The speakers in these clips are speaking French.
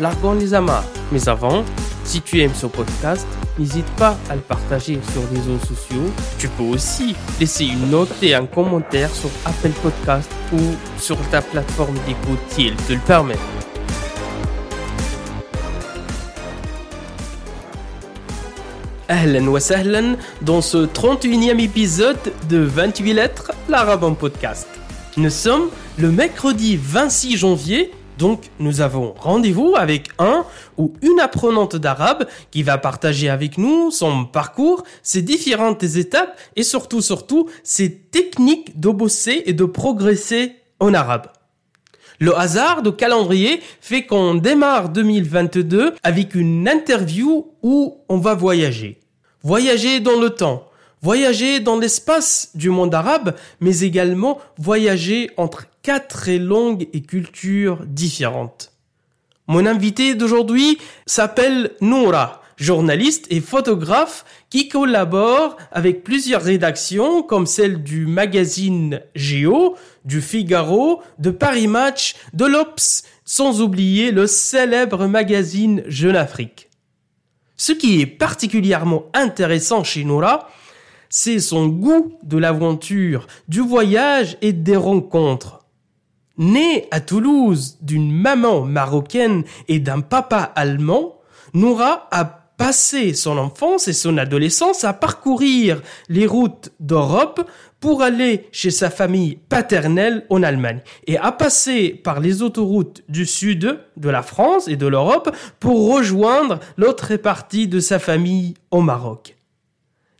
largons les amarres. Mais avant, si tu aimes ce podcast, n'hésite pas à le partager sur les réseaux sociaux. Tu peux aussi laisser une note et un commentaire sur Apple Podcast ou sur ta plateforme d'écoute si te le permet. Ahlan wa sahlan dans ce 31e épisode de 28 lettres, l'arabe podcast. Nous sommes le mercredi 26 janvier, donc nous avons rendez-vous avec un ou une apprenante d'arabe qui va partager avec nous son parcours, ses différentes étapes et surtout, surtout, ses techniques de bosser et de progresser en arabe. Le hasard de calendrier fait qu'on démarre 2022 avec une interview où on va voyager. Voyager dans le temps, voyager dans l'espace du monde arabe, mais également voyager entre quatre langues et cultures différentes. Mon invité d'aujourd'hui s'appelle Noura, journaliste et photographe qui collabore avec plusieurs rédactions comme celle du magazine Géo, du Figaro, de Paris Match, de l'Obs, sans oublier le célèbre magazine Jeune Afrique. Ce qui est particulièrement intéressant chez Nora, c'est son goût de l'aventure, du voyage et des rencontres. Née à Toulouse d'une maman marocaine et d'un papa allemand, Noura a passé son enfance et son adolescence à parcourir les routes d'Europe pour aller chez sa famille paternelle en Allemagne et a passé par les autoroutes du sud de la France et de l'Europe pour rejoindre l'autre partie de sa famille au Maroc.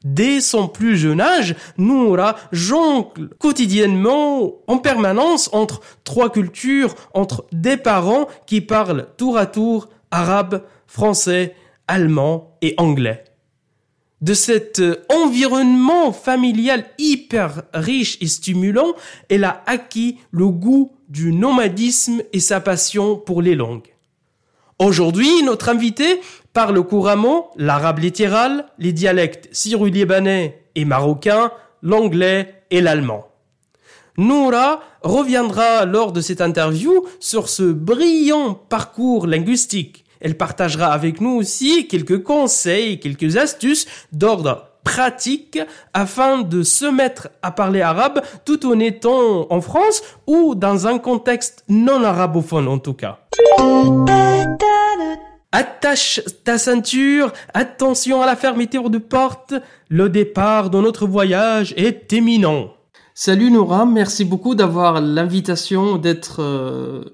Dès son plus jeune âge, Noura jongle quotidiennement en permanence entre trois cultures, entre des parents qui parlent tour à tour arabe, français, allemand et anglais. De cet environnement familial hyper riche et stimulant, elle a acquis le goût du nomadisme et sa passion pour les langues. Aujourd'hui, notre invité parle couramment l'arabe littéral, les dialectes syro-libanais et marocains, l'anglais et l'allemand. Noura reviendra lors de cette interview sur ce brillant parcours linguistique. Elle partagera avec nous aussi quelques conseils, quelques astuces d'ordre pratique afin de se mettre à parler arabe tout en étant en France ou dans un contexte non arabophone en tout cas. Attache ta ceinture, attention à la fermeture de porte, le départ de notre voyage est éminent. Salut Nora, merci beaucoup d'avoir l'invitation d'être euh,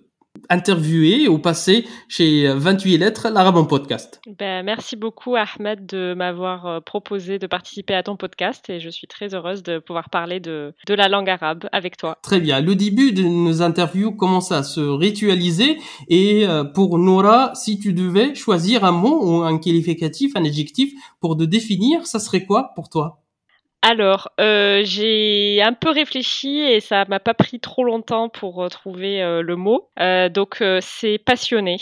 interviewé au passé chez 28 lettres, l'arabe en podcast. Ben, merci beaucoup Ahmed de m'avoir euh, proposé de participer à ton podcast et je suis très heureuse de pouvoir parler de, de la langue arabe avec toi. Très bien. Le début de nos interviews commence à se ritualiser et euh, pour Nora, si tu devais choisir un mot ou un qualificatif, un adjectif pour te définir, ça serait quoi pour toi? Alors, euh, j'ai un peu réfléchi et ça m'a pas pris trop longtemps pour euh, trouver euh, le mot. donc, c'est passionné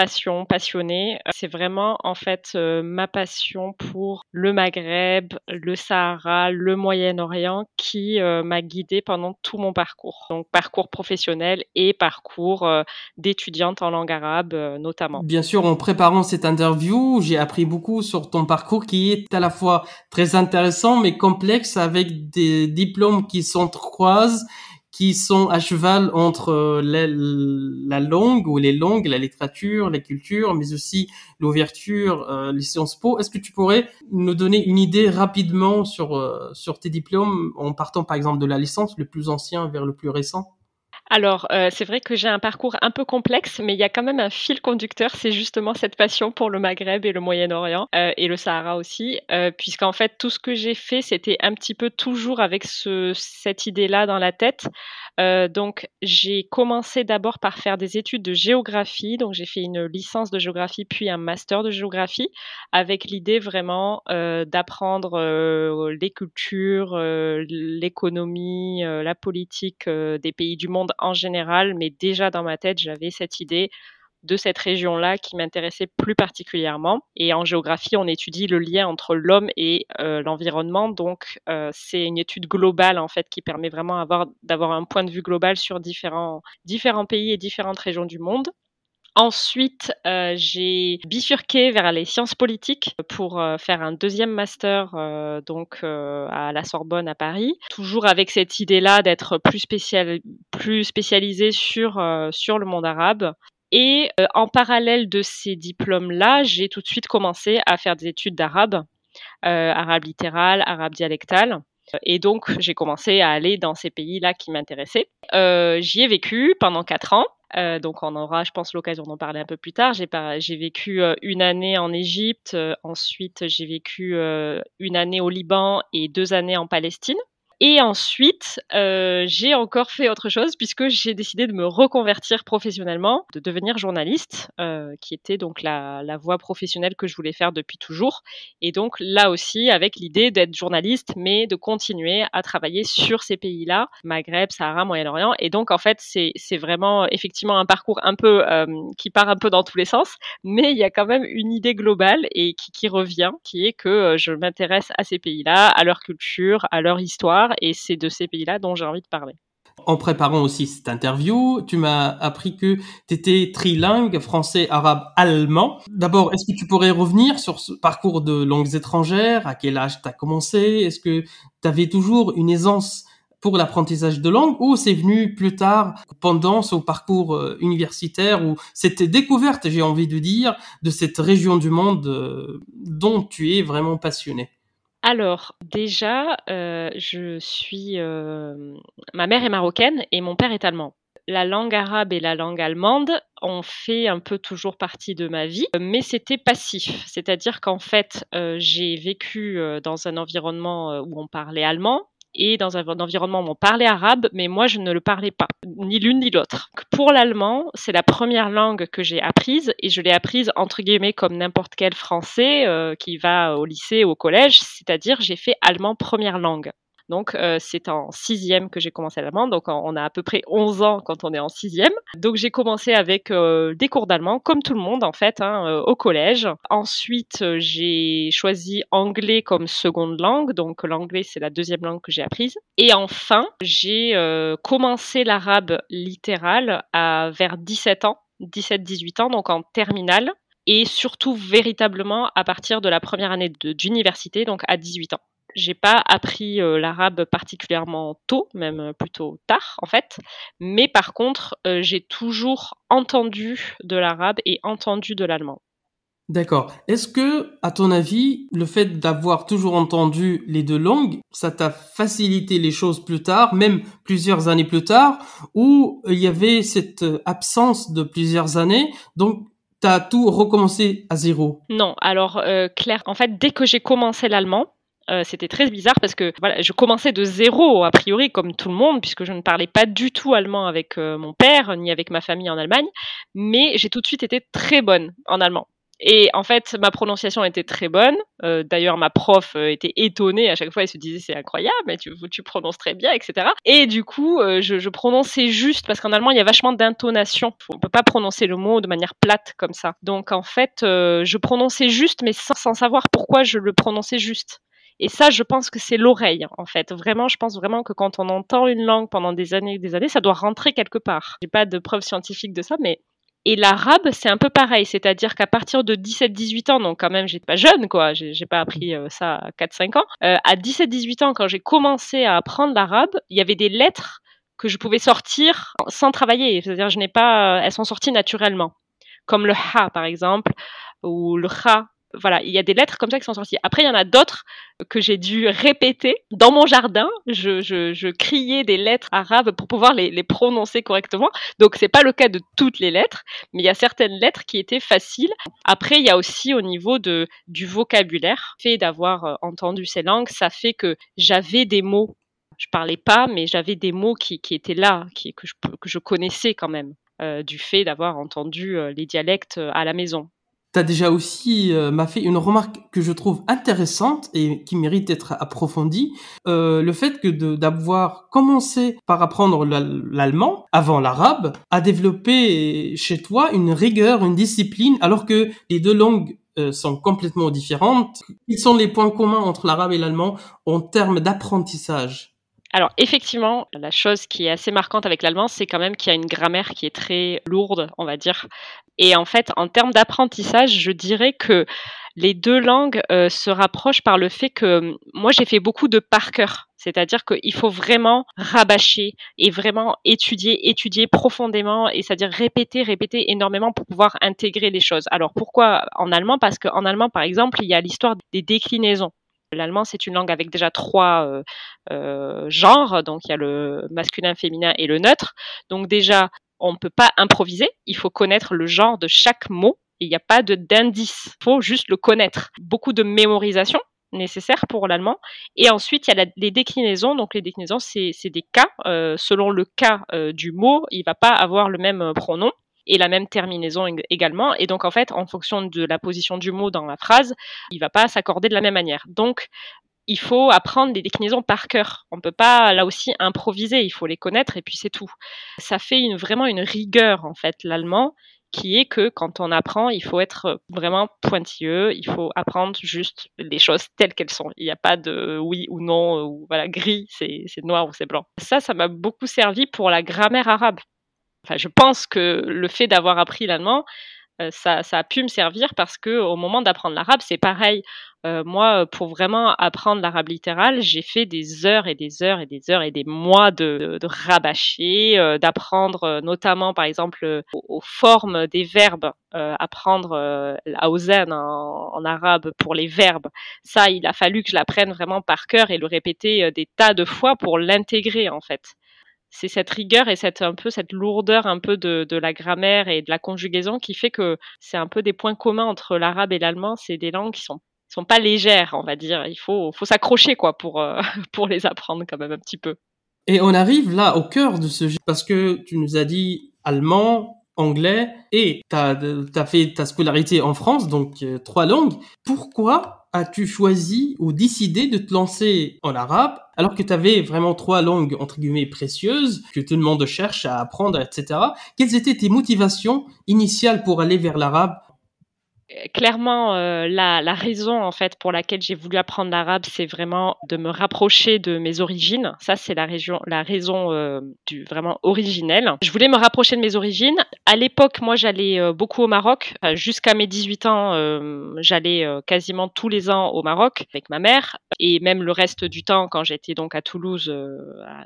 passion, passionnée. C'est vraiment en fait euh, ma passion pour le Maghreb, le Sahara, le Moyen-Orient qui euh, m'a guidée pendant tout mon parcours. Donc parcours professionnel et parcours euh, d'étudiante en langue arabe notamment. Bien sûr, en préparant cette interview, j'ai appris beaucoup sur ton parcours qui est à la fois très intéressant mais complexe avec des diplômes qui s'entrecroisent qui sont à cheval entre euh, la, langue ou les langues, la littérature, la culture, mais aussi l'ouverture, euh, les sciences po. Est-ce que tu pourrais nous donner une idée rapidement sur, euh, sur tes diplômes en partant par exemple de la licence, le plus ancien vers le plus récent? Alors, euh, c'est vrai que j'ai un parcours un peu complexe, mais il y a quand même un fil conducteur, c'est justement cette passion pour le Maghreb et le Moyen-Orient, euh, et le Sahara aussi, euh, puisqu'en fait, tout ce que j'ai fait, c'était un petit peu toujours avec ce, cette idée-là dans la tête. Euh, donc, j'ai commencé d'abord par faire des études de géographie, donc j'ai fait une licence de géographie, puis un master de géographie, avec l'idée vraiment euh, d'apprendre euh, les cultures, l'économie, la politique des pays du monde en général, mais déjà dans ma tête, j'avais cette idée de cette région-là qui m'intéressait plus particulièrement. Et en géographie, on étudie le lien entre l'homme et euh, l'environnement. Donc, euh, c'est une étude globale en fait qui permet vraiment avoir, d'avoir un point de vue global sur différents pays et différentes régions du monde. Ensuite, euh, j'ai bifurqué vers les sciences politiques pour euh, faire un deuxième master euh, donc à la Sorbonne à Paris, toujours avec cette idée-là d'être plus spécial, plus spécialisé sur sur le monde arabe. Et en parallèle de ces diplômes-là, j'ai tout de suite commencé à faire des études d'arabe, arabe littéral, arabe dialectal. Et donc, j'ai commencé à aller dans ces pays-là qui m'intéressaient. J'y ai vécu pendant quatre ans. Euh, donc on aura, je pense, l'occasion d'en parler un peu plus tard. J'ai, pas, j'ai vécu euh, une année en Égypte, euh, ensuite j'ai vécu une année au Liban et deux années en Palestine. Et ensuite, euh, j'ai encore fait autre chose puisque j'ai décidé de me reconvertir professionnellement, de devenir journaliste, euh, qui était donc la, voie professionnelle que je voulais faire depuis toujours. Et donc là aussi, avec l'idée d'être journaliste, mais de continuer à travailler sur ces pays-là, Maghreb, Sahara, Moyen-Orient. Et donc en fait, c'est, vraiment effectivement un parcours un peu euh, qui part un peu dans tous les sens, mais il y a quand même une idée globale et qui, revient, qui est que je m'intéresse à ces pays-là, à leur culture, à leur histoire et c'est de ces pays-là dont j'ai envie de parler. En préparant aussi cette interview, tu m'as appris que tu étais trilingue, français, arabe, allemand. D'abord, est-ce que tu pourrais revenir sur ce parcours de langues étrangères? À quel âge tu as commencé? Est-ce que tu avais toujours une aisance pour l'apprentissage de langue ou c'est venu plus tard pendant ce parcours euh, universitaire ou cette découverte, j'ai envie de dire, de cette région du monde euh, dont tu es vraiment passionné? Alors, déjà, euh, je suis. euh, ma mère est marocaine et mon père est allemand. La langue arabe et la langue allemande ont fait un peu toujours partie de ma vie, mais c'était passif. C'est-à-dire qu'en fait, euh, j'ai vécu dans un environnement où on parlait allemand et dans un, environnement où on parlait arabe, mais moi, je ne le parlais pas, ni l'une ni l'autre. Pour l'allemand, c'est la première langue que j'ai apprise et je l'ai apprise entre guillemets comme n'importe quel Français euh, qui va au lycée ou au collège, c'est-à-dire j'ai fait allemand première langue. Donc, euh, c'est en sixième que j'ai commencé l'allemand. Donc, on a à peu près 11 ans quand on est en sixième. Donc, j'ai commencé avec euh, des cours d'allemand, comme tout le monde en fait, hein, euh, au collège. Ensuite, j'ai choisi anglais comme seconde langue. Donc, l'anglais, c'est la deuxième langue que j'ai apprise. Et enfin, j'ai commencé l'arabe littéral à vers 17 ans, 17-18 ans, donc en terminale. Et surtout, véritablement, à partir de la première année d'université, donc à 18 ans. J'ai pas appris euh, l'arabe particulièrement tôt, même euh, plutôt tard en fait. Mais par contre, euh, j'ai toujours entendu de l'arabe et entendu de l'allemand. D'accord. Est-ce que, à ton avis, le fait d'avoir toujours entendu les deux langues, ça t'a facilité les choses plus tard, même plusieurs années plus tard, ou il y avait cette absence de plusieurs années, donc t'as tout recommencé à zéro? Non, alors euh, Claire, en fait, dès que j'ai commencé l'allemand, euh, c'était très bizarre parce que voilà, je commençais de zéro a priori comme tout le monde puisque je ne parlais pas du tout allemand avec euh, mon père ni avec ma famille en Allemagne, mais j'ai tout de suite été très bonne en allemand. Et en fait, ma prononciation était très bonne. Euh, D'ailleurs, ma prof était étonnée à chaque fois. Elle se disait c'est incroyable, tu, tu prononces très bien, etc. Et du coup, je, prononçais juste parce qu'en allemand, il y a vachement d'intonation. On peut pas prononcer le mot de manière plate comme ça. Donc en fait, je prononçais juste, mais sans savoir pourquoi je le prononçais juste. Et ça, je pense que c'est l'oreille, en fait. Vraiment, je pense vraiment que quand on entend une langue pendant des années et des années, ça doit rentrer quelque part. J'ai pas de preuves scientifiques de ça, mais et l'arabe, c'est un peu pareil, c'est-à-dire qu'à partir de 17-18 ans, donc quand même j'étais pas jeune, quoi, j'ai pas appris euh, ça à 4-5 ans, euh, à 17-18 ans, quand j'ai commencé à apprendre l'arabe, il y avait des lettres que je pouvais sortir sans travailler, c'est-à-dire je n'ai pas, elles sont sorties naturellement, comme le ha par exemple, ou le kha, Voilà, il y a des lettres comme ça qui sont sorties. Après, il y en a d'autres que j'ai dû répéter dans mon jardin. Je, je, criais des lettres arabes pour pouvoir les, les prononcer correctement. Donc, c'est pas le cas de toutes les lettres, mais il y a certaines lettres qui étaient faciles. Après, il y a aussi au niveau de, du vocabulaire, le fait d'avoir euh, entendu ces langues, ça fait que j'avais des mots. Je parlais pas, mais j'avais des mots qui, qui étaient là, qui, que, je, que je connaissais quand même, euh, du fait d'avoir entendu euh, les dialectes à la maison. Tu as déjà aussi euh, m'a fait une remarque que je trouve intéressante et qui mérite d'être approfondie, euh, le fait que d'avoir commencé par apprendre l'allemand avant l'arabe a développé chez toi une rigueur, une discipline, alors que les deux langues euh, sont complètement différentes. Quels sont les points communs entre l'arabe et l'allemand en termes d'apprentissage alors effectivement, la chose qui est assez marquante avec l'allemand, c'est quand même qu'il y a une grammaire qui est très lourde, on va dire. Et en fait, en termes d'apprentissage, je dirais que les deux langues euh, se rapprochent par le fait que moi j'ai fait beaucoup de par cœur. C'est-à-dire qu'il faut vraiment rabâcher et vraiment étudier, étudier profondément, et c'est-à-dire répéter, répéter énormément pour pouvoir intégrer les choses. Alors pourquoi en allemand? Parce qu'en allemand, par exemple, il y a l'histoire des déclinaisons. L'allemand, c'est une langue avec déjà trois euh, euh, genres, donc il y a le masculin, féminin et le neutre. Donc déjà, on ne peut pas improviser, il faut connaître le genre de chaque mot. Il n'y a pas d'indice, il faut juste le connaître. Beaucoup de mémorisation nécessaire pour l'allemand. Et ensuite, il y a les déclinaisons. Donc les déclinaisons, c'est des cas. Euh, selon le cas du mot, il va pas avoir le même pronom et la même terminaison également. Et donc, en fait, en fonction de la position du mot dans la phrase, il va pas s'accorder de la même manière. Donc, il faut apprendre les déclinaisons par cœur. On peut pas là aussi improviser, il faut les connaître et puis c'est tout. Ça fait vraiment une rigueur en fait l'allemand qui est que quand on apprend, il faut être vraiment pointilleux, il faut apprendre juste les choses telles qu'elles sont. Il n'y a pas de oui ou non ou voilà gris, c'est noir ou c'est blanc. Ça, ça m'a beaucoup servi pour la grammaire arabe. Enfin, je pense que le fait d'avoir appris l'allemand, euh, ça, ça, a pu me servir parce que au moment d'apprendre l'arabe, c'est pareil. Euh, moi, pour vraiment apprendre l'arabe littéral, j'ai fait des heures et des heures et des heures et des mois de, de rabâcher, euh, d'apprendre euh, notamment, par exemple, euh, aux, formes des verbes, apprendre la ozen en, en, arabe pour les verbes. Ça, il a fallu que je l'apprenne vraiment par cœur et le répéter des tas de fois pour l'intégrer en fait c'est cette rigueur et cette un peu cette lourdeur un peu de, de, la grammaire et de la conjugaison qui fait que c'est un peu des points communs entre l'arabe et l'allemand. C'est des langues qui sont sont pas légères, on va dire. Il faut faut s'accrocher quoi pour euh, pour les apprendre quand même un petit peu. Et on arrive là au cœur de ce parce que tu nous as dit allemand, anglais et tu as, fait ta scolarité en France, donc euh, trois langues. Pourquoi as-tu choisi ou décidé de te lancer en arabe alors que tu avais vraiment trois langues entre guillemets précieuses que tout le monde cherche à apprendre, etc. Quelles étaient tes motivations initiales pour aller vers l'arabe? Clairement, euh, la, raison en fait pour laquelle j'ai voulu apprendre l'arabe, c'est vraiment de me rapprocher de mes origines. Ça, c'est la, région, la raison euh, du vraiment originelle. Je voulais me rapprocher de mes origines. À l'époque, moi, j'allais euh, beaucoup au Maroc. Jusqu'à mes 18 ans, j'allais quasiment tous les ans au Maroc avec ma mère. Et même le reste du temps, quand j'étais donc à Toulouse,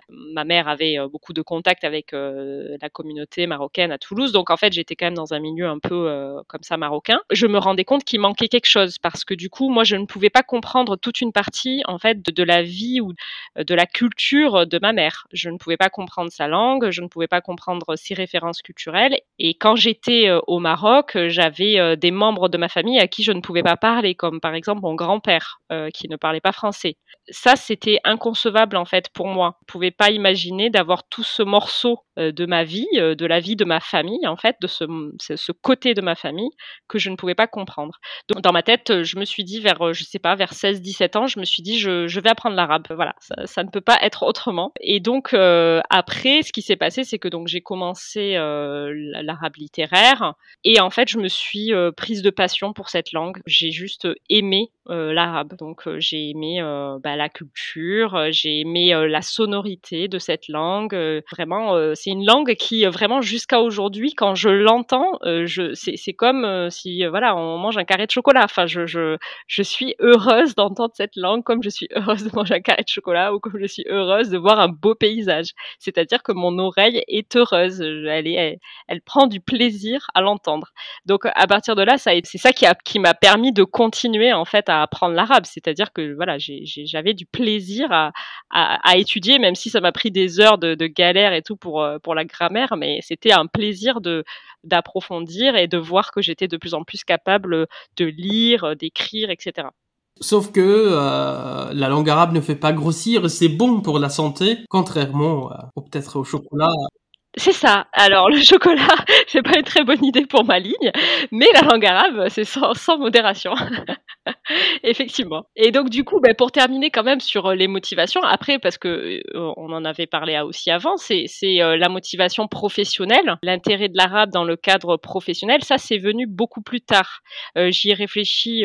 ma mère avait beaucoup de contacts avec la communauté marocaine à Toulouse. Donc en fait, j'étais quand même dans un milieu un peu comme ça marocain. Rendais compte qu'il manquait quelque chose parce que du coup, moi, je ne pouvais pas comprendre toute une partie en fait de, la vie ou de la culture de ma mère. Je ne pouvais pas comprendre sa langue, je ne pouvais pas comprendre ses références culturelles. Et quand j'étais au Maroc, j'avais des membres de ma famille à qui je ne pouvais pas parler, comme par exemple mon grand-père euh, qui ne parlait pas français ça, c'était inconcevable en fait pour moi. Je ne pouvais pas imaginer d'avoir tout ce morceau euh, de ma vie, euh, de la vie de ma famille en fait, de ce, côté de ma famille que je ne pouvais pas comprendre. Donc dans ma tête, je me suis dit vers, je sais pas, vers 16-17 ans, je me suis dit je, vais apprendre l'arabe. Voilà, ça, ne peut pas être autrement. Et donc euh, après, ce qui s'est passé, c'est que donc j'ai commencé euh, l'arabe littéraire et en fait, je me suis euh, prise de passion pour cette langue. J'ai juste aimé l'arabe. Donc j'ai aimé bah, la culture, euh, j'ai aimé euh, la sonorité de cette langue. Euh, vraiment, c'est une langue qui, vraiment, jusqu'à aujourd'hui, quand je l'entends, je, c'est comme si, voilà, on mange un carré de chocolat. Enfin, je, je, je suis heureuse d'entendre cette langue comme je suis heureuse de manger un carré de chocolat ou comme je suis heureuse de voir un beau paysage. C'est-à-dire que mon oreille est heureuse. Elle, est, elle, prend du plaisir à l'entendre. Donc, à partir de là, c'est ça qui, qui m'a permis de continuer, en fait, à apprendre l'arabe. C'est-à-dire que, voilà, j'avais du plaisir à, à, étudier, même si ça m'a pris des heures de, de galère et tout pour, pour la grammaire, mais c'était un plaisir de, d'approfondir et de voir que j'étais de plus en plus capable de lire, d'écrire, etc. Sauf que euh, la langue arabe ne fait pas grossir, c'est bon pour la santé, contrairement euh, peut-être au chocolat c'est ça. Alors le chocolat, c'est pas une très bonne idée pour ma ligne, mais la langue arabe, c'est sans, modération. Effectivement. Et donc du coup, ben, pour terminer quand même sur euh, les motivations, après parce que euh, on en avait parlé aussi avant, c'est euh, la motivation professionnelle, l'intérêt de l'arabe dans le cadre professionnel. Ça, c'est venu beaucoup plus tard. J'y ai réfléchi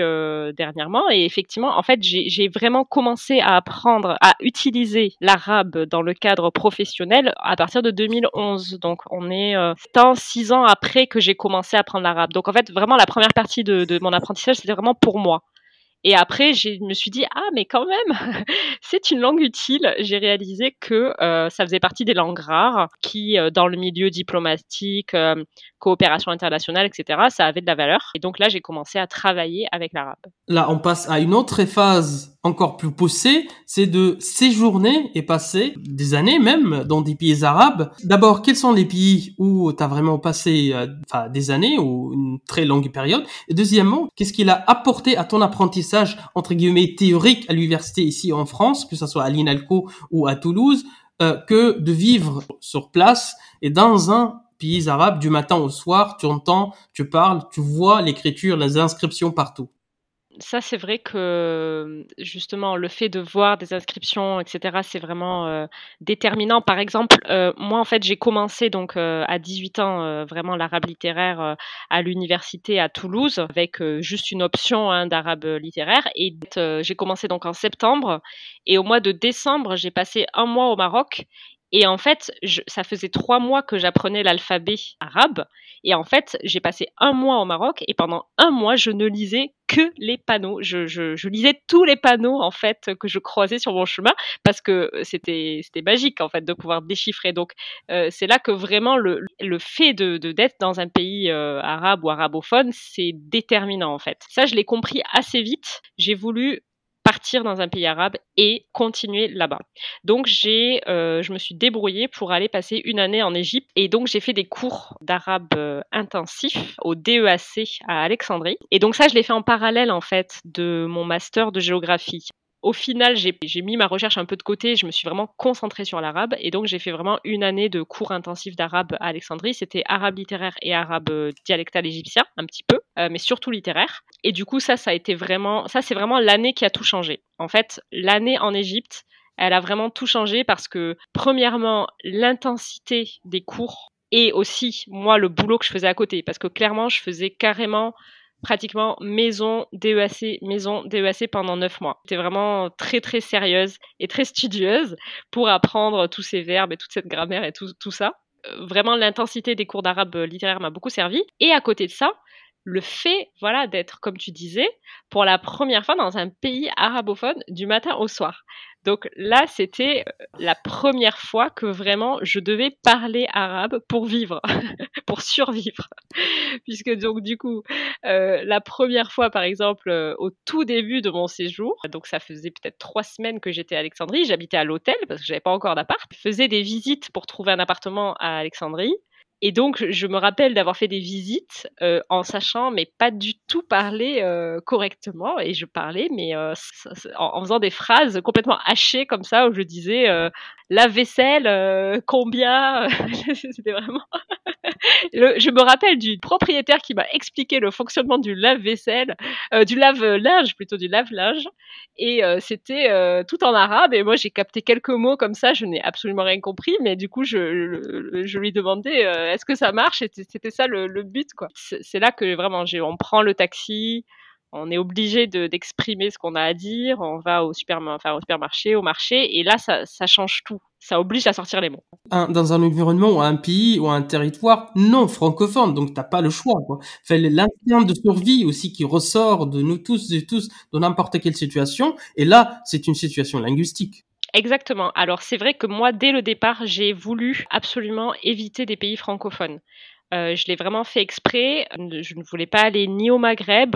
dernièrement et effectivement, en fait, j'ai vraiment commencé à apprendre à utiliser l'arabe dans le cadre professionnel à partir de 2011 donc on est euh, 6 ans après que j'ai commencé à apprendre l'arabe. Donc en fait, vraiment la première partie de, de mon apprentissage, c'était vraiment pour moi. Et après, je me suis dit, ah, mais quand même, c'est une langue utile. J'ai réalisé que euh, ça faisait partie des langues rares qui, euh, dans le milieu diplomatique, euh, coopération internationale, etc., ça avait de la valeur. Et donc là, j'ai commencé à travailler avec l'arabe. Là, on passe à une autre phase encore plus poussée, c'est de séjourner et passer des années même dans des pays arabes. D'abord, quels sont les pays où tu as vraiment passé enfin, des années ou une très longue période? Et deuxièmement, qu'est-ce qu'il a apporté à ton apprentissage entre guillemets théorique à l'université ici en France, que ce soit à l'INALCO ou à Toulouse, euh, que de vivre sur place et dans un pays arabe du matin au soir, tu entends, tu parles, tu vois l'écriture, les inscriptions partout ça, c'est vrai que justement, le fait de voir des inscriptions, etc., c'est vraiment euh, déterminant. Par exemple, euh, moi, en fait, j'ai commencé donc euh, à 18 ans vraiment l'arabe littéraire à l'université à Toulouse avec juste une option hein, d'arabe littéraire. Et j'ai commencé donc en septembre. Et au mois de décembre, j'ai passé un mois au Maroc. Et en fait, ça faisait trois mois que j'apprenais l'alphabet arabe. Et en fait, j'ai passé un mois au Maroc et pendant un mois, je ne lisais que les panneaux. Je, je, lisais tous les panneaux en fait que je croisais sur mon chemin parce que c'était c'était magique en fait de pouvoir déchiffrer. Donc euh, c'est là que vraiment le, le fait de d'être dans un pays euh, arabe ou arabophone, c'est déterminant en fait. Ça, je l'ai compris assez vite. J'ai voulu partir dans un pays arabe et continuer là-bas. Donc j'ai, euh, je me suis débrouillée pour aller passer une année en Égypte et donc j'ai fait des cours d'arabe euh, intensifs au DEAC à Alexandrie. Et donc ça, je l'ai fait en parallèle en fait de mon master de géographie au final, j'ai mis ma recherche un peu de côté, je me suis vraiment concentrée sur l'arabe, et donc j'ai fait vraiment une année de cours intensifs d'arabe à Alexandrie. C'était arabe littéraire et arabe euh, dialectal égyptien, un petit peu, euh, mais surtout littéraire. Et du coup, ça, ça a été vraiment, ça, c'est vraiment l'année qui a tout changé. En fait, l'année en Égypte, elle a vraiment tout changé parce que, premièrement, l'intensité des cours et aussi, moi, le boulot que je faisais à côté, parce que clairement, je faisais carrément pratiquement maison DEAC, maison DEAC pendant neuf mois. J'étais vraiment très très sérieuse et très studieuse pour apprendre tous ces verbes et toute cette grammaire et tout, tout ça. Euh, vraiment, l'intensité des cours d'arabe littéraire m'a beaucoup servi. Et à côté de ça, le fait, voilà, d'être, comme tu disais, pour la première fois dans un pays arabophone du matin au soir. Donc là, c'était euh, la première fois que vraiment je devais parler arabe pour vivre, pour survivre. Puisque donc du coup, euh, la première fois, par exemple, euh, au tout début de mon séjour, donc ça faisait peut-être trois semaines que j'étais à Alexandrie, j'habitais à l'hôtel parce que j'avais pas encore d'appart, faisais des visites pour trouver un appartement à Alexandrie. Et donc, je me rappelle d'avoir fait des visites euh, en sachant, mais pas du tout parler euh, correctement. Et je parlais, mais euh, en, faisant des phrases complètement hachées comme ça, où je disais la vaisselle, combien C'était vraiment. je me rappelle du propriétaire qui m'a expliqué le fonctionnement du lave-vaisselle, du lave-linge plutôt du lave-linge, et c'était tout en arabe. Et moi, j'ai capté quelques mots comme ça. Je n'ai absolument rien compris, mais du coup, je, je lui demandais est-ce que ça marche? C'était ça le, but, quoi. C'est là que vraiment, on prend le taxi, on est obligé d'exprimer ce qu'on a à dire. On va au, enfin, au supermarché, au marché, et là, ça, ça change tout. Ça oblige à sortir les mots. dans un environnement ou un pays ou un territoire non francophone, donc t'as pas le choix. Quoi. l'instinct de survie aussi qui ressort de nous tous et tous dans n'importe quelle situation. Et là, c'est une situation linguistique. Exactement. Alors c'est vrai que moi, dès le départ, j'ai voulu absolument éviter des pays francophones. Euh, je l'ai vraiment fait exprès. Je ne voulais pas aller ni au Maghreb,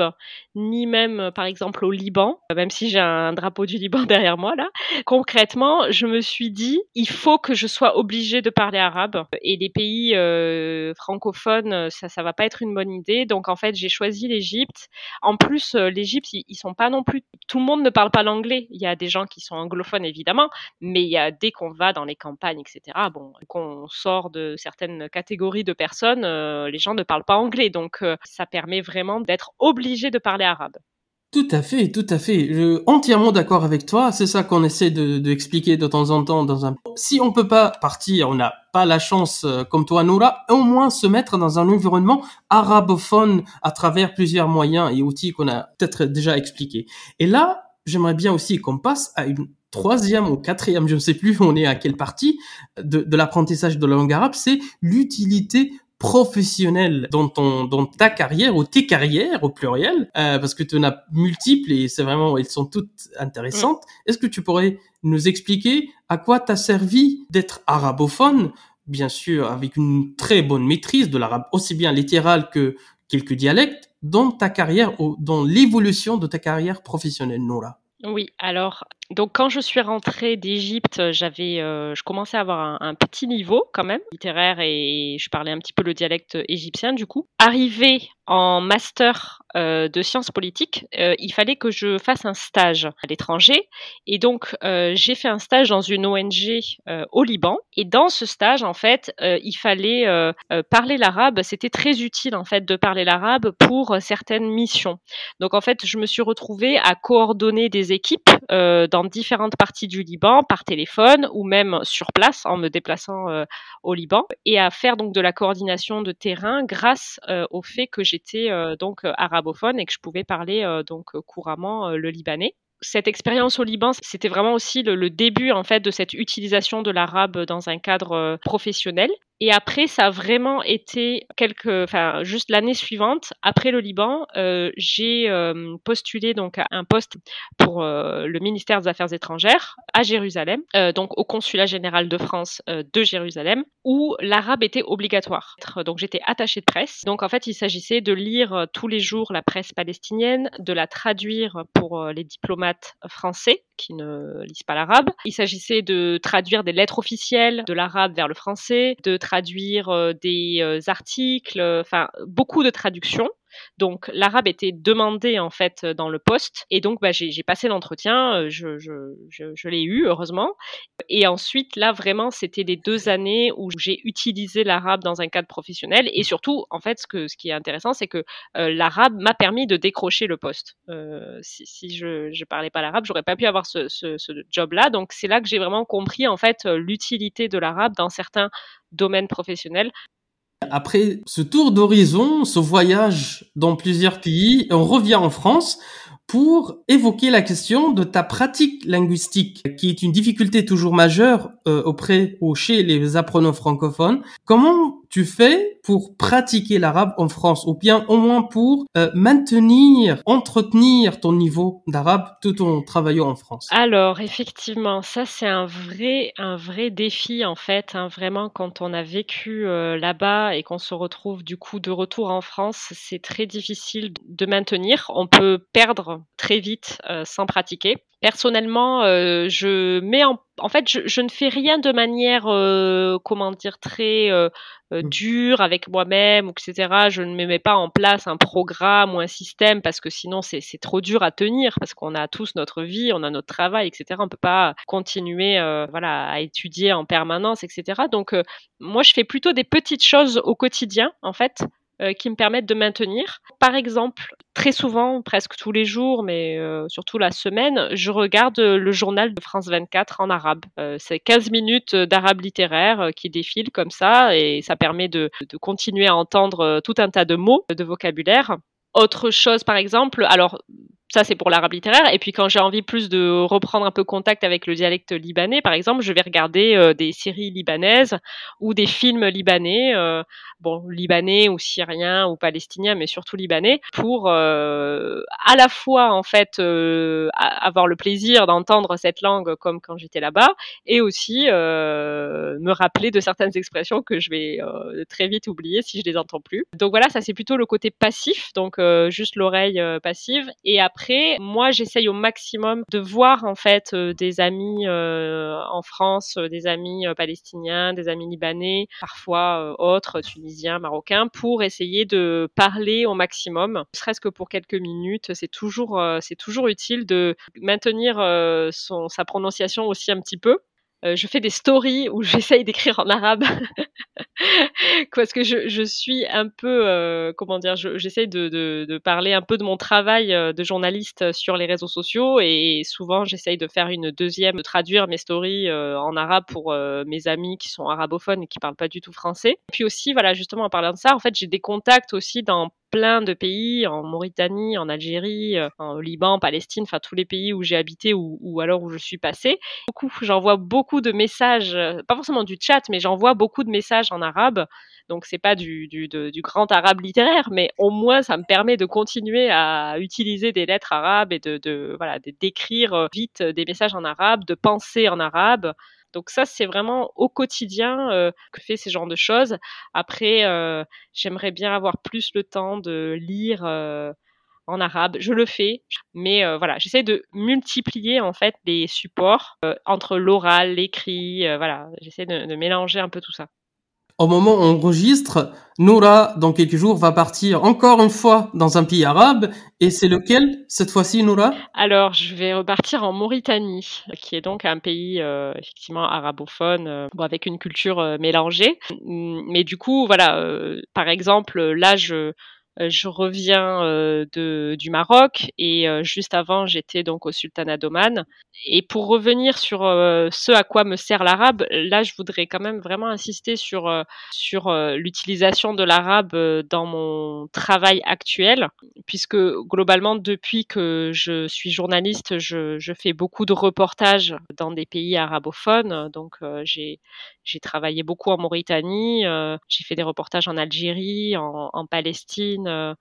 ni même, euh, par exemple, au Liban, même si j'ai un drapeau du Liban derrière moi là. Concrètement, je me suis dit, il faut que je sois obligée de parler arabe. Et les pays euh, francophones, ça, ça va pas être une bonne idée. Donc en fait, j'ai choisi l'Égypte. En plus, l'Égypte, ils, sont pas non plus. Tout le monde ne parle pas l'anglais. Il y a des gens qui sont anglophones évidemment, mais il y a dès qu'on va dans les campagnes, etc. Bon, qu'on sort de certaines catégories de personnes euh, les gens ne parlent pas anglais, donc euh, ça permet vraiment d'être obligé de parler arabe. Tout à fait, tout à fait. Je entièrement d'accord avec toi. C'est ça qu'on essaie de, de, de temps en temps dans un. Si on peut pas partir, on n'a pas la chance euh, comme toi, Noura, au moins se mettre dans un environnement arabophone à travers plusieurs moyens et outils qu'on a peut-être déjà expliqués. Et là, j'aimerais bien aussi qu'on passe à une troisième ou quatrième, je ne sais plus, on est à quelle partie de, de l'apprentissage de la langue arabe, c'est l'utilité professionnel dans ton dans ta carrière ou tes carrières au pluriel euh, parce que tu en as multiples et c'est vraiment elles sont toutes intéressantes. Mm. Est-ce que tu pourrais nous expliquer à quoi t'as servi d'être arabophone? Bien sûr avec une très bonne maîtrise de l'arabe aussi bien littéral que quelques dialectes dans ta carrière ou dans l'évolution de ta carrière professionnelle Nora oui, alors donc quand je suis rentrée d'Égypte, j'avais, euh, je commençais à avoir un, un, petit niveau quand même littéraire et je parlais un petit peu le dialecte égyptien du coup. Arrivé en master euh, de sciences politiques, euh, il fallait que je fasse un stage à l'étranger. Et donc, euh, j'ai fait un stage dans une ONG au Liban. Et dans ce stage, en fait, il fallait parler l'arabe. C'était très utile, en fait, de parler l'arabe pour certaines missions. Donc, en fait, je me suis retrouvée à coordonner des équipes dans différentes parties du Liban par téléphone ou même sur place en me déplaçant au Liban et à faire donc de la coordination de terrain grâce au fait que j'étais euh, donc euh, arabophone et que je pouvais parler euh, donc couramment le libanais cette expérience au Liban, c'était vraiment aussi le, début en fait de cette utilisation de l'arabe dans un cadre professionnel. Et après, ça a vraiment été quelques, enfin, juste l'année suivante, après le Liban, euh, j'ai euh, postulé donc à un poste pour euh, le ministère des Affaires étrangères à Jérusalem, donc au consulat général de France de Jérusalem, où l'arabe était obligatoire. Donc j'étais attachée de presse. Donc en fait, il s'agissait de lire tous les jours la presse palestinienne, de la traduire pour les diplomates français qui ne lisent pas l'arabe. Il s'agissait de traduire des lettres officielles de l'arabe vers le français, de traduire euh, des euh, articles, enfin beaucoup de traductions. Donc l'arabe était demandé en fait dans le poste et donc bah, j'ai passé l'entretien, euh, je, l'ai eu heureusement. Et ensuite là vraiment c'était les deux années où j'ai utilisé l'arabe dans un cadre professionnel et surtout en fait ce, qui est intéressant c'est que euh, l'arabe m'a permis de décrocher le poste. Euh, si, je ne parlais pas l'arabe j'aurais pas pu avoir ce, ce, ce job là donc c'est là que j'ai vraiment compris en fait l'utilité de l'arabe dans certains domaines professionnels. Après ce tour d'horizon, ce voyage dans plusieurs pays, on revient en France pour évoquer la question de ta pratique linguistique, qui est une difficulté toujours majeure euh, auprès ou chez les apprenants francophones. Comment tu fais pour pratiquer l'arabe en France, ou bien au moins pour euh, maintenir, entretenir ton niveau d'arabe tout en travaillant en France Alors effectivement, ça c'est un vrai, un vrai défi en fait. Hein, vraiment, quand on a vécu euh, là-bas et qu'on se retrouve du coup de retour en France, c'est très difficile de maintenir. On peut perdre très vite euh, sans pratiquer. Personnellement, je mets en en fait, je, je, ne fais rien de manière, euh, comment dire, très euh, euh mmh. dure avec moi-même, etc. Je ne me mets pas en place un programme ou un système parce que sinon c'est trop dur à tenir parce qu'on a tous notre vie, on a notre travail, etc. On peut pas continuer, euh, voilà, à étudier en permanence, etc. Donc, euh, moi, je fais plutôt des petites choses au quotidien, en fait, euh, qui me permettent de maintenir. Par exemple, très souvent, presque tous les jours, mais euh, surtout la semaine, je regarde le journal de France 24 en arabe. Euh, c'est 15 minutes d'arabe littéraire qui défilent comme ça et ça permet de, continuer à entendre tout un tas de mots, de vocabulaire. autre chose, par exemple, alors ça, c'est pour l'arabe littéraire. Et puis, quand j'ai envie plus de reprendre un peu contact avec le dialecte libanais, par exemple, je vais regarder euh, des séries libanaises ou des films libanais, euh, bon, libanais ou syriens ou palestiniens, mais surtout libanais, pour euh, à la fois, en fait, avoir le plaisir d'entendre cette langue comme quand j'étais là-bas, et aussi me rappeler de certaines expressions que je vais très vite oublier si je les entends plus. Donc voilà, ça c'est plutôt le côté passif, donc juste l'oreille passive. Et après, moi, j'essaye au maximum de voir en fait euh, des amis euh, en France, euh, des amis palestiniens, des amis libanais, parfois autres, tunisiens, marocains, pour essayer de parler au maximum, ne serait-ce que pour quelques minutes. C'est toujours, c'est toujours utile de maintenir son, sa prononciation aussi un petit peu. Euh, je fais des stories où j'essaye d'écrire en arabe parce que je, je, suis un peu, euh, comment dire, j'essaye de, de, de, parler un peu de mon travail euh, de journaliste sur les réseaux sociaux et souvent j'essaye de faire une deuxième, de traduire mes stories en arabe pour mes amis qui sont arabophones et qui parlent pas du tout français. Puis aussi, voilà, justement en parlant de ça, en fait, j'ai des contacts aussi dans plein de pays, en Mauritanie, en Algérie, euh, en Liban, en Palestine, enfin tous les pays où j'ai habité ou, alors où je suis passée. Beaucoup, j'envoie beaucoup de messages, euh, pas forcément du chat, mais j'envoie beaucoup de messages en arabe. Donc c'est pas du, du, grand arabe littéraire, mais au moins ça me permet de continuer à utiliser des lettres arabes et de voilà d'écrire euh, vite des messages en arabe, de penser en arabe. Donc ça, c'est vraiment au quotidien euh, que fait ces genres de choses. Après, euh, j'aimerais bien avoir plus le temps de lire euh, en arabe. Je le fais, mais voilà, j'essaie de multiplier en fait les supports entre l'oral, l'écrit. voilà, j'essaie de mélanger un peu tout ça au moment où on enregistre, Noura, dans quelques jours, va partir encore une fois dans un pays arabe. Et c'est lequel, cette fois-ci, Noura? Alors, je vais repartir en Mauritanie, qui est donc un pays euh, effectivement arabophone, euh, avec une culture euh, mélangée. Mais du coup, voilà, par exemple, là, je euh, je reviens euh, du Maroc et euh, juste avant j'étais donc au Sultanat d'Oman. Et pour revenir sur ce à quoi me sert l'arabe, là je voudrais quand même vraiment insister sur sur l'utilisation de l'arabe dans mon travail actuel, puisque globalement depuis que je suis journaliste, je, fais beaucoup de reportages dans des pays arabophones. Donc j'ai travaillé beaucoup en Mauritanie, j'ai fait des reportages en Algérie, en Palestine euh,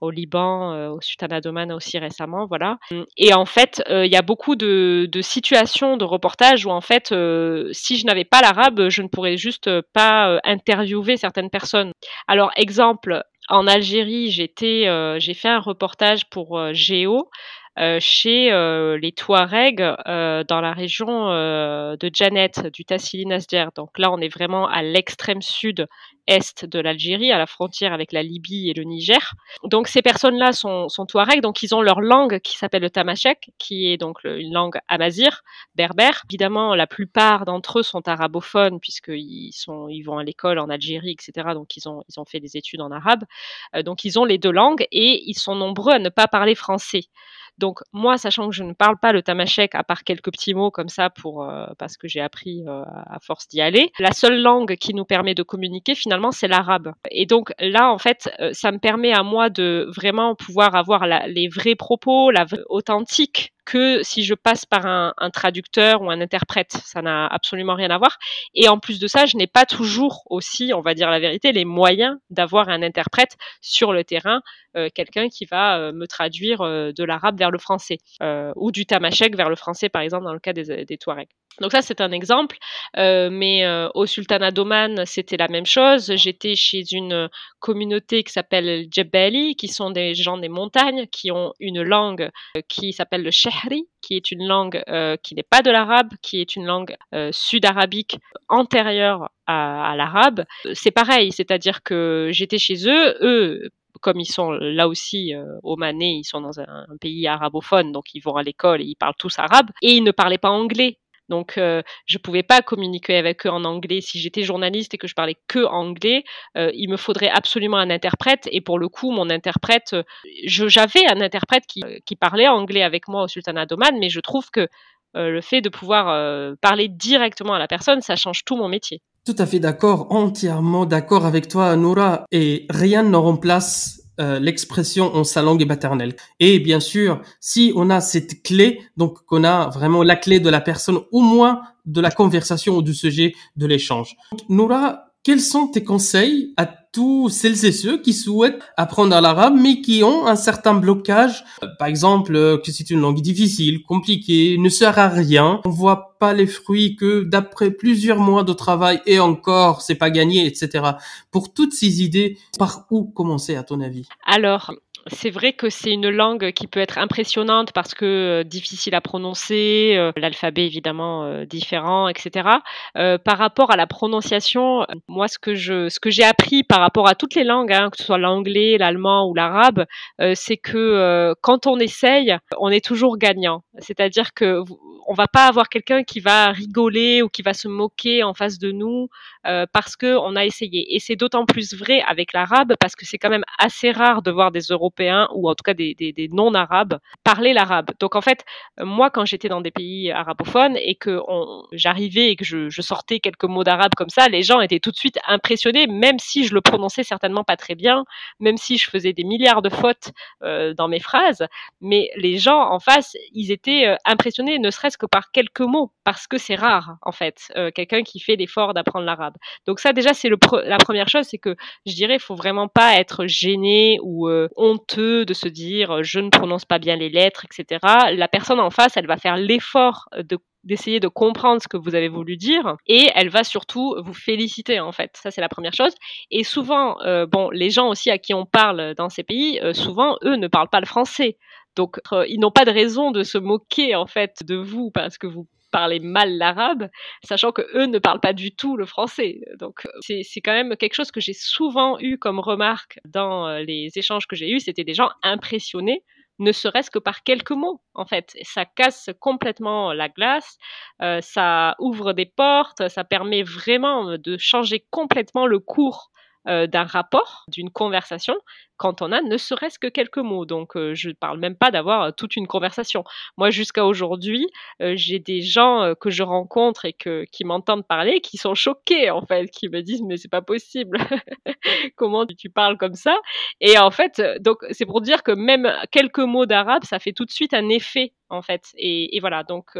au Liban, euh, au Sultanat d'Oman aussi récemment, voilà. Et en fait, euh, il y a beaucoup de, situations de reportages où en fait, si je n'avais pas l'arabe, je ne pourrais juste pas interviewer certaines personnes. Alors, exemple, en Algérie, j'ai fait un reportage pour Géo chez euh, les Touaregs euh, dans la région de Janet, du Tassili Nasjer. Donc là, on est vraiment à l'extrême sud est de l'Algérie, à la frontière avec la Libye et le Niger. Donc ces personnes-là sont, sont Touaregs, donc ils ont leur langue qui s'appelle le tamashek, qui est donc une langue amazir, berbère. Évidemment, la plupart d'entre eux sont arabophones puisqu'ils sont, ils vont à l'école en Algérie, etc. Donc ils ont, ils ont fait des études en arabe. donc ils ont les deux langues et ils sont nombreux à ne pas parler français. Donc moi, sachant que je ne parle pas le tamashek à part quelques petits mots comme ça pour euh, parce que j'ai appris euh, à force d'y aller, la seule langue qui nous permet de communiquer finalement c'est l'arabe. Et donc là en fait, euh, ça me permet à moi de vraiment pouvoir avoir les vrais propos, la authentique que si je passe par un, traducteur ou un interprète. Ça n'a absolument rien à voir. Et en plus de ça, je n'ai pas toujours aussi, on va dire la vérité, les moyens d'avoir un interprète sur le terrain, euh, quelqu'un qui va euh, me traduire euh, de l'arabe vers le français ou du tamashek vers le français, par exemple, dans le cas des, des Touaregs. Donc ça, c'est un exemple. Euh, mais euh, au Sultanat d'Oman, c'était la même chose. J'étais chez une communauté qui s'appelle Djebali, qui sont des gens des montagnes, qui ont une langue euh, qui s'appelle le Shehri, qui est une langue qui n'est pas de l'arabe, qui est une langue sud-arabique antérieure à, à l'arabe. C'est pareil, c'est-à-dire que j'étais chez eux, eux comme ils sont là aussi euh, omanais, ils sont dans un, un, pays arabophone, donc ils vont à l'école et ils parlent tous arabe, et ils ne parlaient pas anglais. Donc, euh, je pouvais pas communiquer avec eux en anglais. Si j'étais journaliste et que je parlais que anglais, euh, il me faudrait absolument un interprète. Et pour le coup, mon interprète, euh, j'avais un interprète qui, parlait anglais avec moi au Sultanat d'Oman, mais je trouve que le fait de pouvoir parler directement à la personne, ça change tout mon métier. Tout à fait d'accord, entièrement d'accord avec toi, Noura. Et rien ne remplace euh, l'expression en sa langue maternelle. Et bien sûr, si on a cette clé, donc qu'on a vraiment la clé de la personne, au moins de la conversation ou du sujet de l'échange. Quels sont tes conseils à tous celles et ceux qui souhaitent apprendre l'arabe mais qui ont un certain blocage? Euh, Par exemple, euh, que c'est une langue difficile, compliquée, ne sert à rien, on voit pas les fruits que d'après plusieurs mois de travail et encore, c'est pas gagné, etc. Pour toutes ces idées, par où commencer à ton avis? Alors, c'est vrai que c'est une langue qui peut être impressionnante parce que euh, difficile à prononcer, euh, l'alphabet évidemment euh, différent, etc. par rapport à la prononciation, moi ce que je, ce que j'ai appris par rapport à toutes les langues, hein, que ce soit l'anglais, l'allemand ou l'arabe, c'est que quand on essaye, on est toujours gagnant. C'est-à-dire que on va pas avoir quelqu'un qui va rigoler ou qui va se moquer en face de nous parce que on a essayé. Et c'est d'autant plus vrai avec l'arabe parce que c'est quand même assez rare de voir des Européens ou en tout cas des, non-arabes parler l'arabe. Donc en fait, moi quand j'étais dans des pays arabophones et que j'arrivais et que je, je, sortais quelques mots d'arabe comme ça, les gens étaient tout de suite impressionnés, même si je le prononçais certainement pas très bien, même si je faisais des milliards de fautes euh, dans mes phrases, mais les gens en face, ils étaient euh, impressionnés, ne serait-ce que par quelques mots, parce que c'est rare en fait, euh, quelqu'un qui fait l'effort d'apprendre l'arabe. Donc ça déjà c'est la première chose, c'est que je dirais il faut vraiment pas être gêné ou euh, honteux de se dire euh, je ne prononce pas bien les lettres, etc. La personne en face, elle va faire l'effort de d'essayer de comprendre ce que vous avez voulu dire et elle va surtout vous féliciter en fait. Ça c'est la première chose. Et souvent bon les gens aussi à qui on parle dans ces pays souvent eux ne parlent pas le français. Donc ils n'ont pas de raison de se moquer en fait de vous parce que vous parler mal l'arabe, sachant que eux ne parlent pas du tout le français. Donc c'est quand même quelque chose que j'ai souvent eu comme remarque dans euh, les échanges que j'ai eus, c'était des gens impressionnés ne serait-ce que par quelques mots, en fait. Ça casse complètement la glace, euh, ça ouvre des portes, ça permet vraiment de changer complètement le cours euh, d'un rapport, d'une conversation, quand on a ne serait-ce que quelques mots. Donc, euh, je ne parle même pas d'avoir euh, toute une conversation. Moi, jusqu'à aujourd'hui, j'ai des gens que je rencontre et que, qui m'entendent parler, qui sont choqués, en fait, qui me disent, mais c'est pas possible. Comment tu parles comme ça? Et en fait, donc, c'est pour dire que même quelques mots d'arabe, ça fait tout de suite un effet, en fait. Et, et voilà. Donc,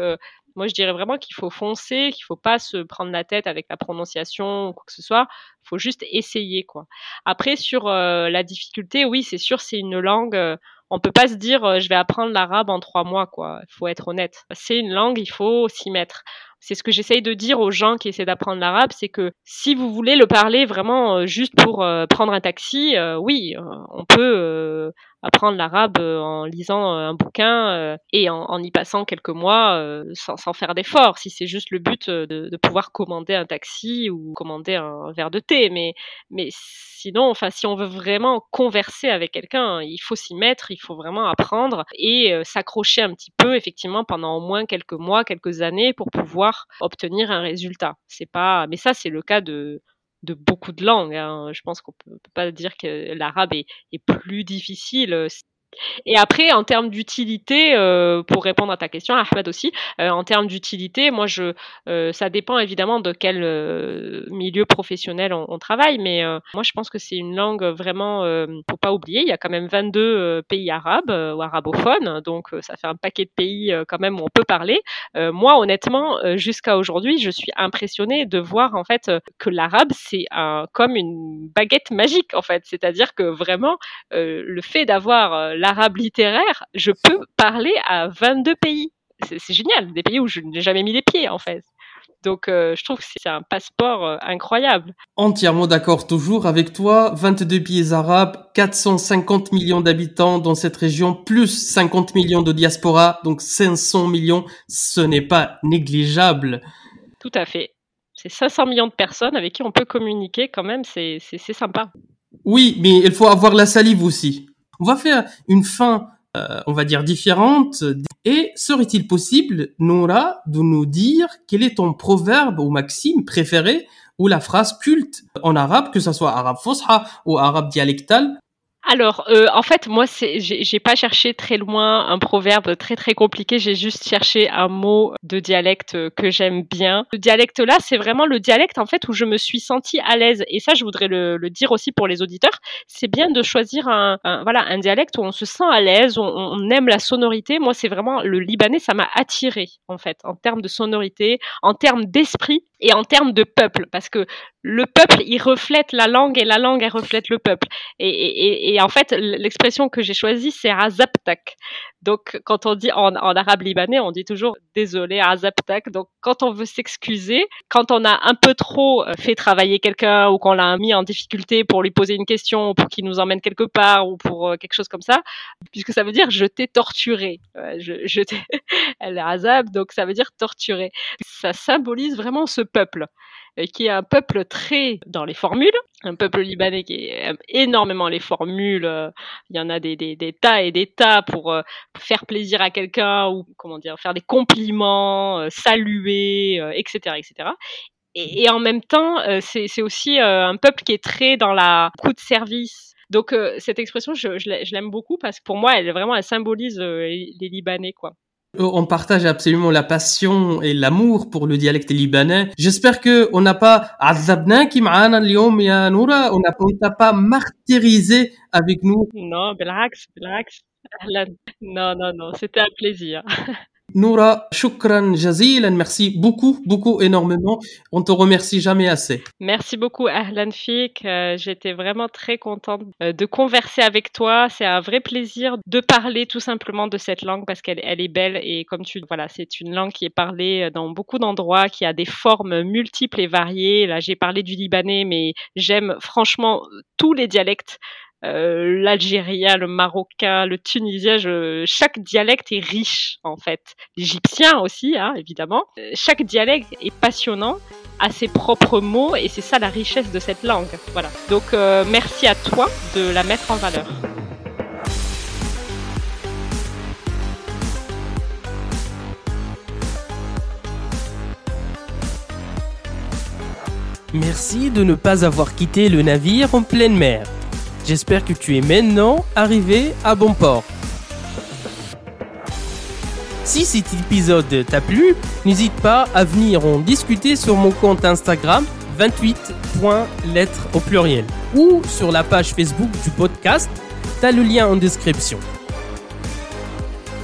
moi, je dirais vraiment qu'il faut foncer, qu'il faut pas se prendre la tête avec la prononciation ou quoi que ce soit. Il faut juste essayer, quoi. Après, sur euh, la difficulté, oui, c'est sûr, c'est une langue. Euh, on peut pas se dire, euh, je vais apprendre l'arabe en trois mois, quoi. Il faut être honnête. C'est une langue, il faut s'y mettre. C'est ce que j'essaye de dire aux gens qui essaient d'apprendre l'arabe, c'est que si vous voulez le parler vraiment juste pour prendre un taxi, oui, on peut apprendre l'arabe euh, en lisant euh, un bouquin euh, et en, y passant quelques mois sans, faire d'effort, si c'est juste le but de, de, pouvoir commander un taxi ou commander un verre de thé. Mais, mais sinon, enfin, si on veut vraiment converser avec quelqu'un, il faut s'y mettre, il faut vraiment apprendre et s'accrocher un petit peu, effectivement, pendant au moins quelques mois, quelques années pour pouvoir obtenir un résultat. C'est pas, mais ça, c'est le cas de, de beaucoup de langues. Hein. Je pense qu'on peut, peut pas dire que l'arabe est, est, plus difficile. Et après, en termes d'utilité, euh, pour répondre à ta question, Ahmed aussi, euh, en termes d'utilité, moi, je, euh, ça dépend évidemment de quel milieu professionnel on, travaille, mais moi, je pense que c'est une langue vraiment, faut pas oublier, il y a quand même 22 pays arabes ou arabophones, donc ça fait un paquet de pays quand même où on peut parler. moi, honnêtement, jusqu'à aujourd'hui, je suis impressionnée de voir en fait que l'arabe, c'est un, comme une baguette magique en fait, c'est-à-dire que vraiment, le fait d'avoir l'arabe littéraire, je peux parler à 22 pays. C'est génial, des pays où je n'ai jamais mis les pieds en fait. Donc euh, je trouve que c'est un passeport euh, incroyable. Entièrement d'accord toujours avec toi. 22 pays arabes, 450 millions d'habitants dans cette région, plus 50 millions de diaspora, donc 500 millions, ce n'est pas négligeable. Tout à fait. C'est 500 millions de personnes avec qui on peut communiquer quand même, c'est sympa. Oui, mais il faut avoir la salive aussi. On va faire une fin, euh, on va dire, différente. Et serait-il possible, Nora, de nous dire quel est ton proverbe ou maxime préféré ou la phrase culte en arabe, que ce soit arabe fosha ou arabe dialectal alors, euh, en fait, moi, j'ai pas cherché très loin un proverbe très très compliqué. J'ai juste cherché un mot de dialecte que j'aime bien. Ce dialecte-là, c'est vraiment le dialecte en fait où je me suis sentie à l'aise. Et ça, je voudrais le, dire aussi pour les auditeurs. C'est bien de choisir un, voilà un dialecte où on se sent à l'aise, où on, aime la sonorité. Moi, c'est vraiment le libanais, ça m'a attiré en fait en termes de sonorité, en termes d'esprit et en termes de peuple, parce que le peuple, il reflète la langue et la langue, elle reflète le peuple. Et, en fait, l'expression que j'ai choisie, c'est azaptak. Donc, quand on dit en, arabe libanais, on dit toujours désolé, azaptak. Donc, quand on veut s'excuser, quand on a un peu trop euh, fait travailler quelqu'un ou qu'on l'a mis en difficulté pour lui poser une question, ou pour qu'il nous emmène quelque part ou pour euh, quelque chose comme ça, puisque ça veut dire je t'ai torturé. je, je t'ai, azab, donc ça veut dire torturé. Ça symbolise vraiment ce peuple qui est un peuple très dans les formules, un peuple libanais qui aime énormément les formules. Euh, il y en a des, tas et des tas pour euh, faire plaisir à quelqu'un ou comment dire, faire des compliments, saluer, etc., etc. Et, en même temps, c'est aussi un peuple qui est très dans la coup de service. Donc cette expression, je, je l'aime beaucoup parce que pour moi, elle vraiment, elle symbolise les Libanais, quoi. On partage absolument la passion et l'amour pour le dialecte libanais. J'espère que on n'a pas qui on n'a pas martyrisé avec nous. Non, بالعكس بالعكس. Non, non, non, c'était un plaisir. Noura, shukran jazilan, merci beaucoup, beaucoup, énormément. On te remercie jamais assez. Merci beaucoup, Ahlan Fik. Euh, j'étais vraiment très contente euh, de converser avec toi. C'est un vrai plaisir de parler tout simplement de cette langue parce qu'elle elle est belle et comme tu voilà, c'est une langue qui est parlée dans beaucoup d'endroits, qui a des formes multiples et variées. Là, j'ai parlé du libanais, mais j'aime franchement tous les dialectes euh, l'algérien, le marocain, le tunisien, chaque dialecte est riche en fait. L'égyptien aussi, hein, évidemment. Euh, chaque dialecte est passionnant, a ses propres mots et c'est ça la richesse de cette langue. Voilà. Donc euh, merci à toi de la mettre en valeur. Merci de ne pas avoir quitté le navire en pleine mer. J'espère que tu es maintenant arrivé à bon port. Si cet épisode t'a plu, n'hésite pas à venir en discuter sur mon compte Instagram 28.lettres au pluriel ou sur la page Facebook du podcast, t'as le lien en description.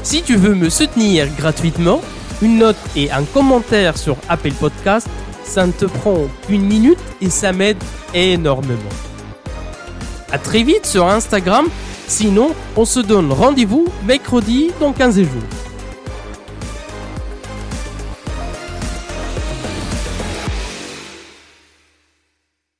Si tu veux me soutenir gratuitement, une note et un commentaire sur Apple Podcast, ça ne te prend qu'une minute et ça m'aide énormément. À très vite sur Instagram. Sinon, on se donne rendez-vous mercredi dans 15 jours.